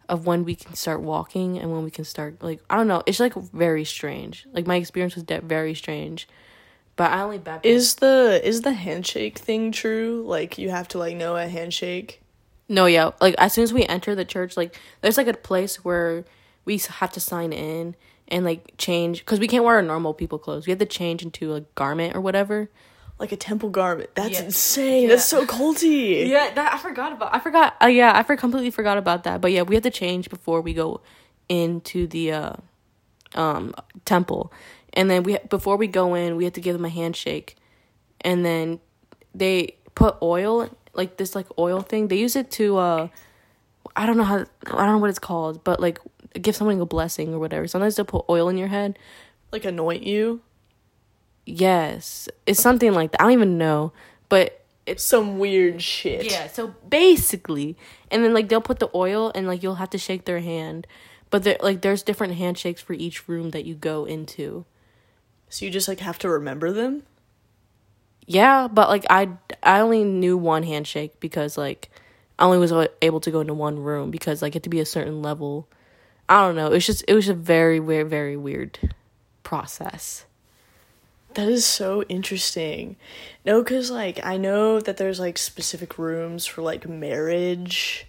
of when we can start walking and when we can start like I don't know. It's like very strange. Like my experience was de- very strange. But I only baptized. Is the is the handshake thing true? Like you have to like know a handshake. No, yeah. Like as soon as we enter the church, like there's like a place where we have to sign in and like change because we can't wear our normal people clothes. We have to change into a garment or whatever. Like a temple garment. That's Yeah. insane. Yeah. That's so culty. Yeah, that I forgot about. I forgot. Uh, yeah, I for, completely forgot about that. But yeah, we have to change before we go into the uh, um temple, and then we before we go in, we have to give them a handshake, and then they put oil like this like oil thing. They use it to uh, I don't know how I don't know what it's called, but like give someone a blessing or whatever. Sometimes they'll put oil in your head. Like anoint you. Yes, it's something like that. I don't even know, but It's some weird shit. Yeah, so basically, and then like they'll put the oil and like you'll have to shake their hand, but there like there's different handshakes for each room that you go into. So you just like have to remember them? Yeah, but like I I only knew one handshake because like I only was able to go into one room because like you have to be a certain level. I don't know. It's just it was a very weird, very weird process. That is so interesting. No, cuz like I know that there's like specific rooms for like marriage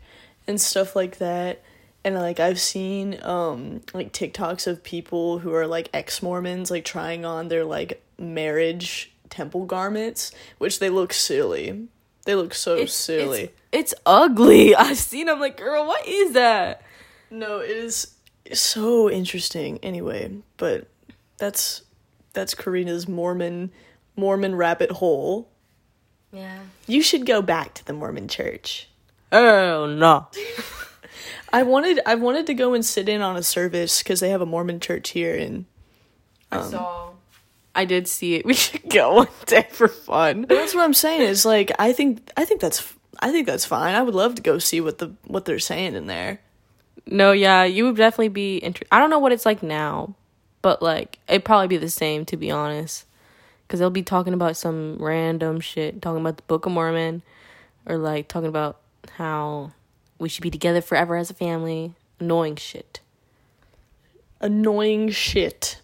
and stuff like that. And like I've seen um like TikToks of people who are like ex-Mormons like trying on their like marriage temple garments, which they look silly. They look so silly. It's, it's ugly. I've seen. I'm like, girl, what is that? No, it is so interesting anyway, but that's that's Kerina's Mormon Mormon rabbit hole. Yeah. You should go back to the Mormon church. Oh no. I wanted I wanted to go and sit in on a service cuz they have a Mormon church here and I um, saw. I did see it. We should go one day for fun. that's what I'm saying is like I think I think that's I think that's fine. I would love to go see what the what they're saying in there. No, yeah, you would definitely be. Inter- I don't know what it's like now, but like it'd probably be the same to be honest, because they'll be talking about some random shit, talking about the Book of Mormon, or like talking about how we should be together forever as a family. Annoying shit. Annoying shit.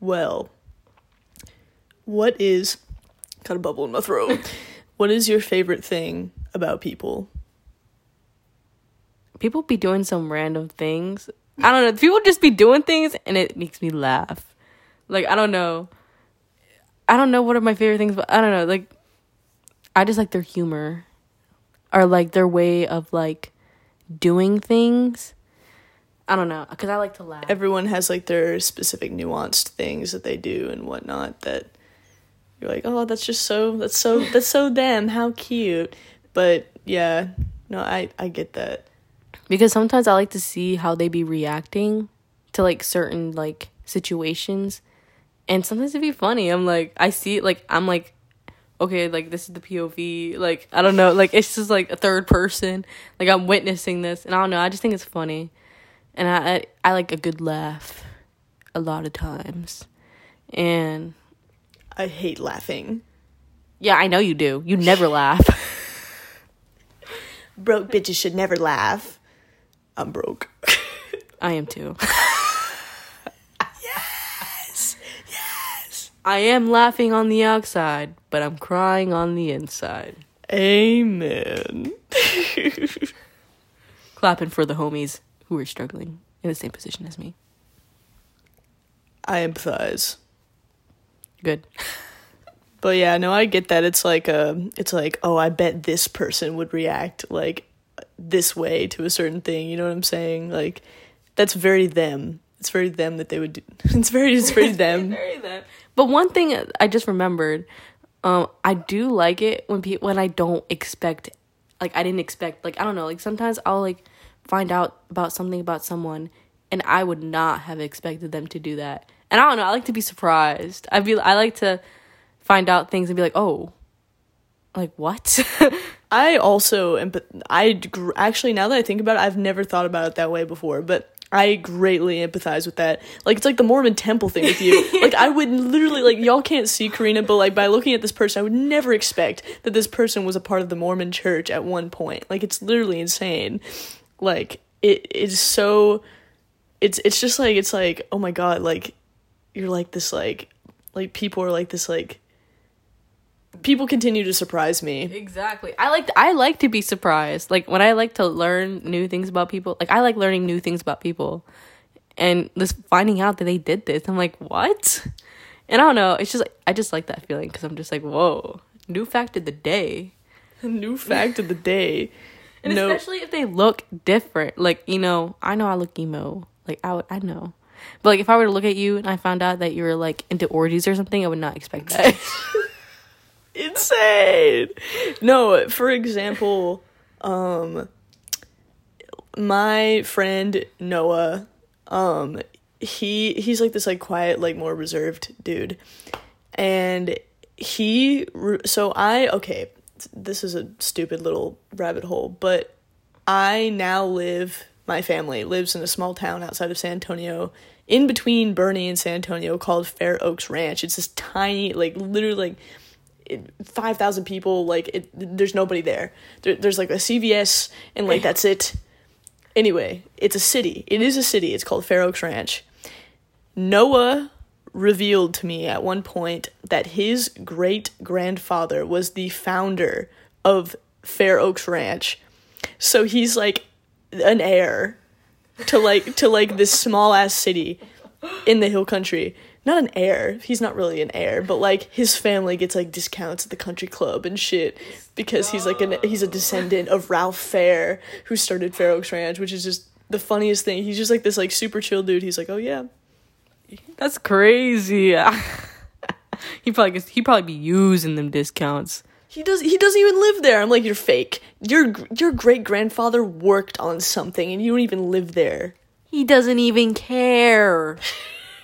Well, what is got a bubble in my throat. what is your favorite thing about people? People be doing some random things. I don't know. People just be doing things, and it makes me laugh. Like I don't know. I don't know what are my favorite things, but I don't know. Like I just like their humor, or like their way of like doing things. I don't know, cause I like to laugh. everyone has like their specific nuanced things that they do and whatnot that you're like, oh, that's just so that's so that's so them. How cute. But yeah, no, I I get that. Because sometimes I like to see how they be reacting to like certain like situations, and sometimes it'd be funny. I'm like, I see it, like I'm like, okay, like this is the POV. Like I don't know, like it's just like a third person. Like I'm witnessing this, and I don't know. I just think it's funny, and I I, I like a good laugh, a lot of times, and I hate laughing. Yeah, I know you do. You never laugh. Broke bitches should never laugh. I'm broke. I am too. yes. Yes. I am laughing on the outside, but I'm crying on the inside. Amen. Clapping for the homies who are struggling in the same position as me. I empathize. Good. But yeah, no, I get that. It's like uh it's like, oh, I bet this person would react like this way to a certain thing. You know what I'm saying? Like that's very them. It's very them that they would do. It's very it's very them. But one thing I just remembered, um, I do like it when people when I don't expect, like I didn't expect, like I don't know, like sometimes I'll like find out about something about someone, and I would not have expected them to do that. And I don't know, I like to be surprised. I be I like to find out things and be like, oh, like what? I also am. I gr- actually now that I think about it, I've never thought about it that way before, but. I greatly empathize with that. Like it's like the Mormon temple thing with you. like I would literally like y'all can't see Kerina, but like by looking at this person, I would never expect that this person was a part of the Mormon church at one point. Like it's literally insane. Like it is so it's it's just like it's like oh my god, like you're like this like like people are like this like people continue to surprise me. Exactly. I like I like to be surprised. Like when I like to learn new things about people. Like I like learning new things about people. And just finding out that they did this, I'm like, "What?" And I don't know, it's just like I just like that feeling cuz I'm just like, "Whoa, new fact of the day." New fact of the day. And no. especially if they look different. Like, you know, I know I look emo. Like I would, I know. But like if I were to look at you and I found out that you were like into orgies or something, I would not expect that. insane. No, for example, um my friend Noah, um he he's like this like quiet, like more reserved dude. And he so I okay, this is a stupid little rabbit hole, but I now live my family lives in a small town outside of San Antonio in between Boerne and San Antonio called Fair Oaks Ranch. It's this tiny like literally like 5,000 people like it, there's nobody there. there there's like a CVS and like that's it. Anyway it's a city. It is a city. It's called Fair Oaks Ranch. Noah revealed to me at one point that his great grandfather was the founder of Fair Oaks Ranch. So he's like an heir to like to like this small ass city in the hill country not an heir. He's not really an heir, but like his family gets like discounts at the country club and shit because he's like an he's a descendant of Ralph Fair who started Fair Oaks Ranch, which is just the funniest thing. He's just like this like super chill dude. He's like, "Oh yeah." That's crazy. he probably gets, he probably be using them discounts. He does he doesn't even live there. I'm like, "You're fake. Your your great grandfather worked on something and you don't even live there." He doesn't even care.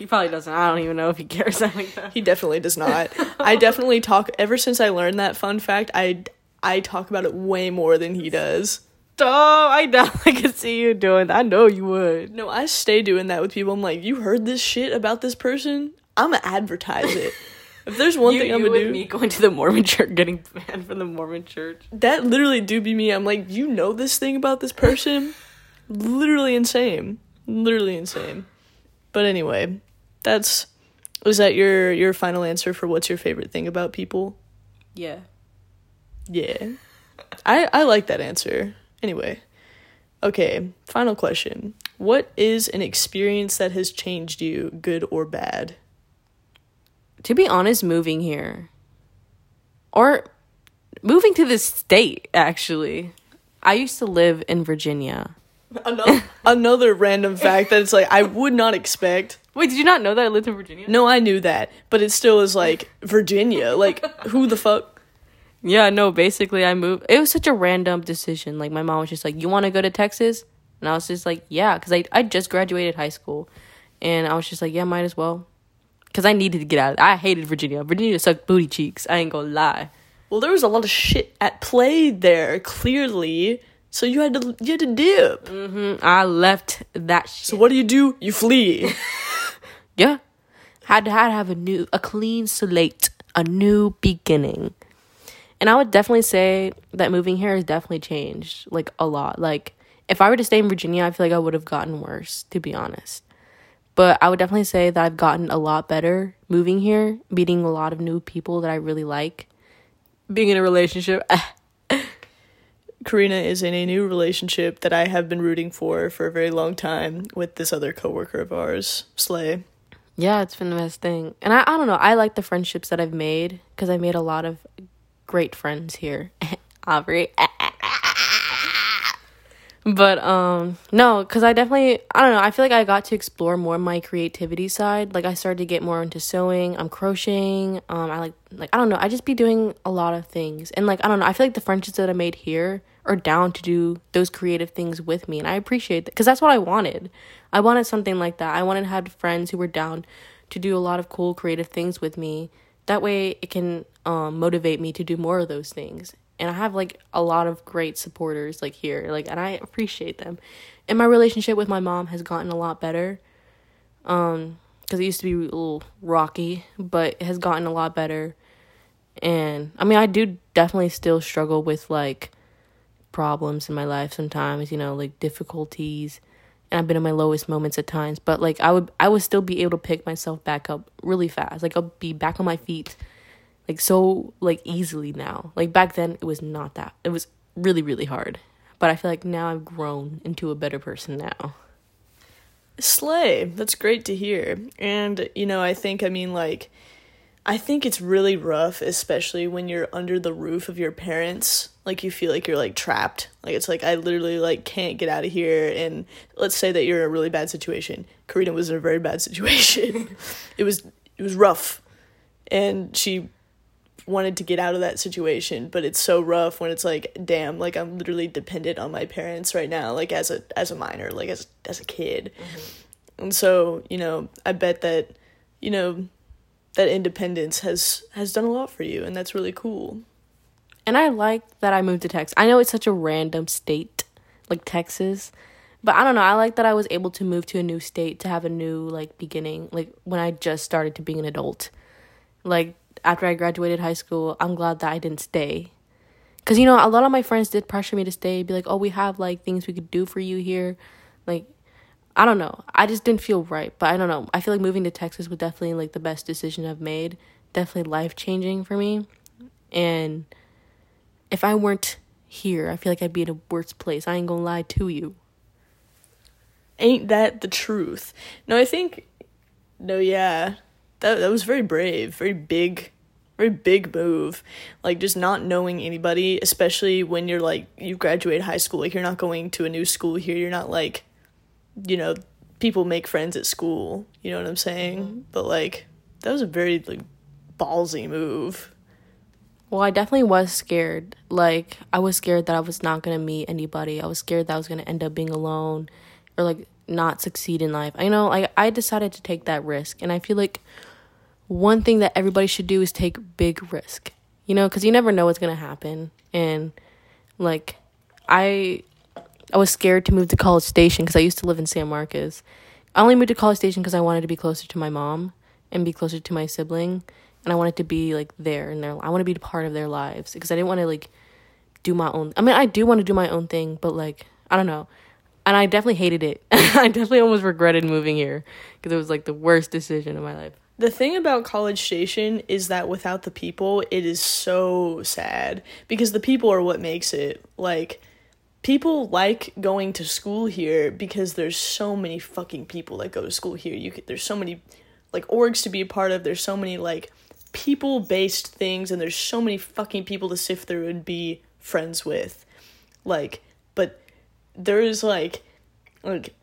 He probably doesn't. I don't even know if he cares like that. He definitely does not. I definitely talk ever since I learned that fun fact, I I talk about it way more than he does. Oh, I know. I could see you doing that. I know you would. No, I stay doing that with people. I'm like, you heard this shit about this person? I'm gonna advertise it. if there's one you, thing I'm you gonna do, me going to the Mormon church, getting banned from the Mormon church. that literally do be me. I'm like, you know this thing about this person? literally insane. Literally insane. But anyway, that's was that your your final answer for what's your favorite thing about people? Yeah. Yeah. I I like that answer. Anyway. Okay, final question. What is an experience that has changed you, good or bad? To be honest, moving here. Or moving to this state, actually. I used to live in Virginia. Another another random fact that it's like I would not expect. Wait, did you not know that I lived in Virginia? No, I knew that, but it still is like Virginia. Like who the fuck? Yeah, no, basically I moved. It was such a random decision. Like my mom was just like, "You want to go to Texas?" And I was just like, "Yeah," cuz I I just graduated high school. And I was just like, "Yeah, might as well." Cuz I needed to get out. I hated Virginia. Virginia sucked booty cheeks. I ain't to lie. Well, there was a lot of shit at play there, clearly. So you had to you had to dip. Mhm. I left that shit. So what do you do? You flee. Yeah. Had to, had to have a new, a clean slate. a new beginning. And I would definitely say that moving here has definitely changed like a lot. Like if I were to stay in Virginia, I feel like I would have gotten worse, to be honest. But I would definitely say that I've gotten a lot better moving here, meeting a lot of new people that I really like, being in a relationship. Kerina is in a new relationship that I have been rooting for for a very long time with this other coworker of ours, Slay. Yeah, it's been the best thing. And I, I don't know, I like the friendships that I've made because I made a lot of great friends here. Aubrey. But um no because i definitely i don't know i feel like i got to explore more my creativity side. Like i started to get more into sewing i'm crocheting um i like like i don't know i just be doing a lot of things. And like i don't know i feel like the friendships that i made here are down to do those creative things with me and i appreciate that because that's what i wanted. I wanted something like that. I wanted to have friends who were down to do a lot of cool creative things with me. That way it can um, motivate me to do more of those things and I have like a lot of great supporters like here like and I appreciate them. And my relationship with my mom has gotten a lot better. Um cuz it used to be a little rocky, but it has gotten a lot better. And I mean, I do definitely still struggle with like problems in my life sometimes, you know, like difficulties. And I've been in my lowest moments at times, but like I would I would still be able to pick myself back up really fast. Like I'll be back on my feet like so like easily now. Like back then it was not that. It was really really hard. But I feel like now I've grown into a better person now. Slay. That's great to hear. And you know, I think I mean like I think it's really rough especially when you're under the roof of your parents. Like you feel like you're like trapped. Like it's like I literally like can't get out of here and let's say that you're in a really bad situation. Kerina was in a very bad situation. it was it was rough. And she wanted to get out of that situation but it's so rough when it's like damn like i'm literally dependent on my parents right now like as a as a minor like as as a kid. Mm-hmm. and so you know i bet that you know that independence has has done a lot for you and that's really cool. And i like that i moved to texas i know it's such a random state like texas but i don't know i like that i was able to move to a new state to have a new like beginning like when i just started to being an adult. Like after I graduated high school, I'm glad that I didn't stay. Cause you know, a lot of my friends did pressure me to stay, be like, "Oh, we have like things we could do for you here." Like I don't know. I just didn't feel right, but I don't know. I feel like moving to Texas was definitely like the best decision I've made. Definitely life-changing for me. And if I weren't here, I feel like I'd be in a worse place. I ain't going to lie to you. Ain't that the truth? No, I think no, yeah that that was very brave, very big, very big move. Like just not knowing anybody, especially when you're like you graduate high school, like you're not going to a new school here. You're not like, you know, people make friends at school. You know what I'm saying? Mm-hmm. But like that was a very like ballsy move. Well, I definitely was scared. Like I was scared that I was not gonna meet anybody. I was scared that I was gonna end up being alone, or like not succeed in life. I know like I decided to take that risk, and I feel like one thing that everybody should do is take big risk. You know, cuz you never know what's going to happen and like I I was scared to move to College Station cuz I used to live in San Marcos. I only moved to College Station cuz I wanted to be closer to my mom and be closer to my sibling and I wanted to be like there and their I want to be part of their lives because I didn't want to like do my own I mean I do want to do my own thing but like I don't know and I definitely hated it. I definitely almost regretted moving here because it was like the worst decision of my life. The thing about College Station is that without the people, it is so sad because the people are what makes it. Like, people like going to school here because there's so many fucking people that go to school here. You could, there's so many like orgs to be a part of. There's so many like people based things, and there's so many fucking people to sift through and be friends with. Like, but there's like like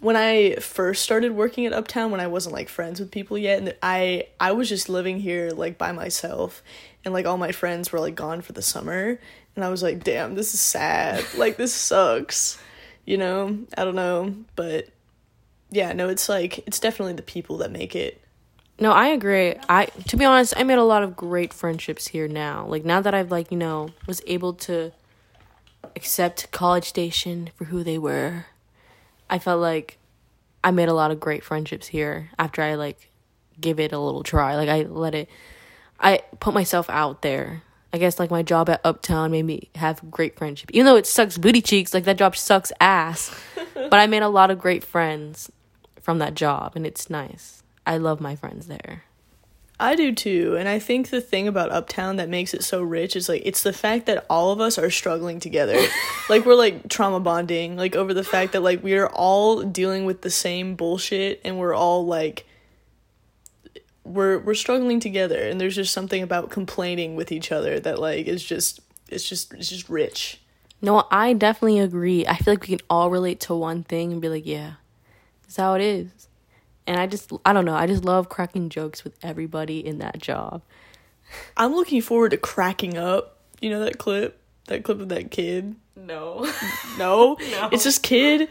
when I first started working at Uptown when I wasn't like friends with people yet and I I was just living here like by myself and like all my friends were like gone for the summer and I was like damn this is sad. Like this sucks you know? I don't know but yeah no it's like it's definitely the people that make it. No I agree. I to be honest I made a lot of great friendships here now. Like now that I've like you know was able to accept College Station for who they were I felt like I made a lot of great friendships here after I like give it a little try. Like I let it I put myself out there. I guess like my job at Uptown made me have great friendship. Even though it sucks booty cheeks, like that job sucks ass. but I made a lot of great friends from that job and it's nice. I love my friends there. I do too. And I think the thing about Uptown that makes it so rich is like it's the fact that all of us are struggling together. like we're like trauma bonding, like over the fact that like we are all dealing with the same bullshit and we're all like we're we're struggling together and there's just something about complaining with each other that like is just it's just it's just rich. No, I definitely agree. I feel like we can all relate to one thing and be like, yeah, that's how it is. And I just, I don't know, I just love cracking jokes with everybody in that job. I'm looking forward to cracking up. You know that clip? That clip of that kid? No. No? no. It's this kid.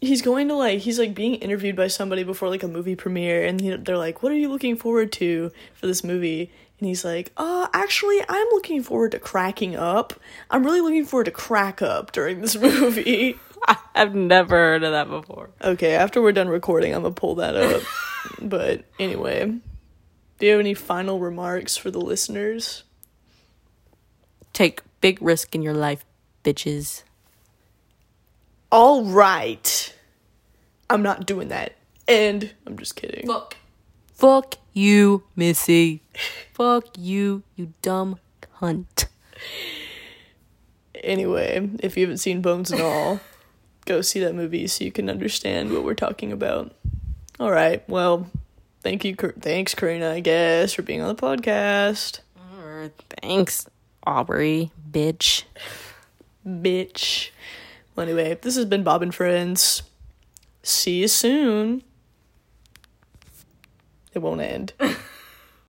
He's going to like, he's like being interviewed by somebody before like a movie premiere, and they're like, What are you looking forward to for this movie? And he's like, uh, actually, I'm looking forward to cracking up. I'm really looking forward to crack up during this movie. I've never heard of that before. Okay, after we're done recording, I'm gonna pull that up. but anyway, do you have any final remarks for the listeners? Take big risk in your life, bitches. All right. I'm not doing that. And I'm just kidding. Fuck. Fuck you, Missy. Fuck you, you dumb cunt. Anyway, if you haven't seen Bones and All, go see that movie so you can understand what we're talking about. All right. Well, thank you. Thanks, Kerina, I guess, for being on the podcast. Thanks, Aubrey, bitch. bitch. Well, anyway, this has been Bob and Friends. See you soon. It won't end.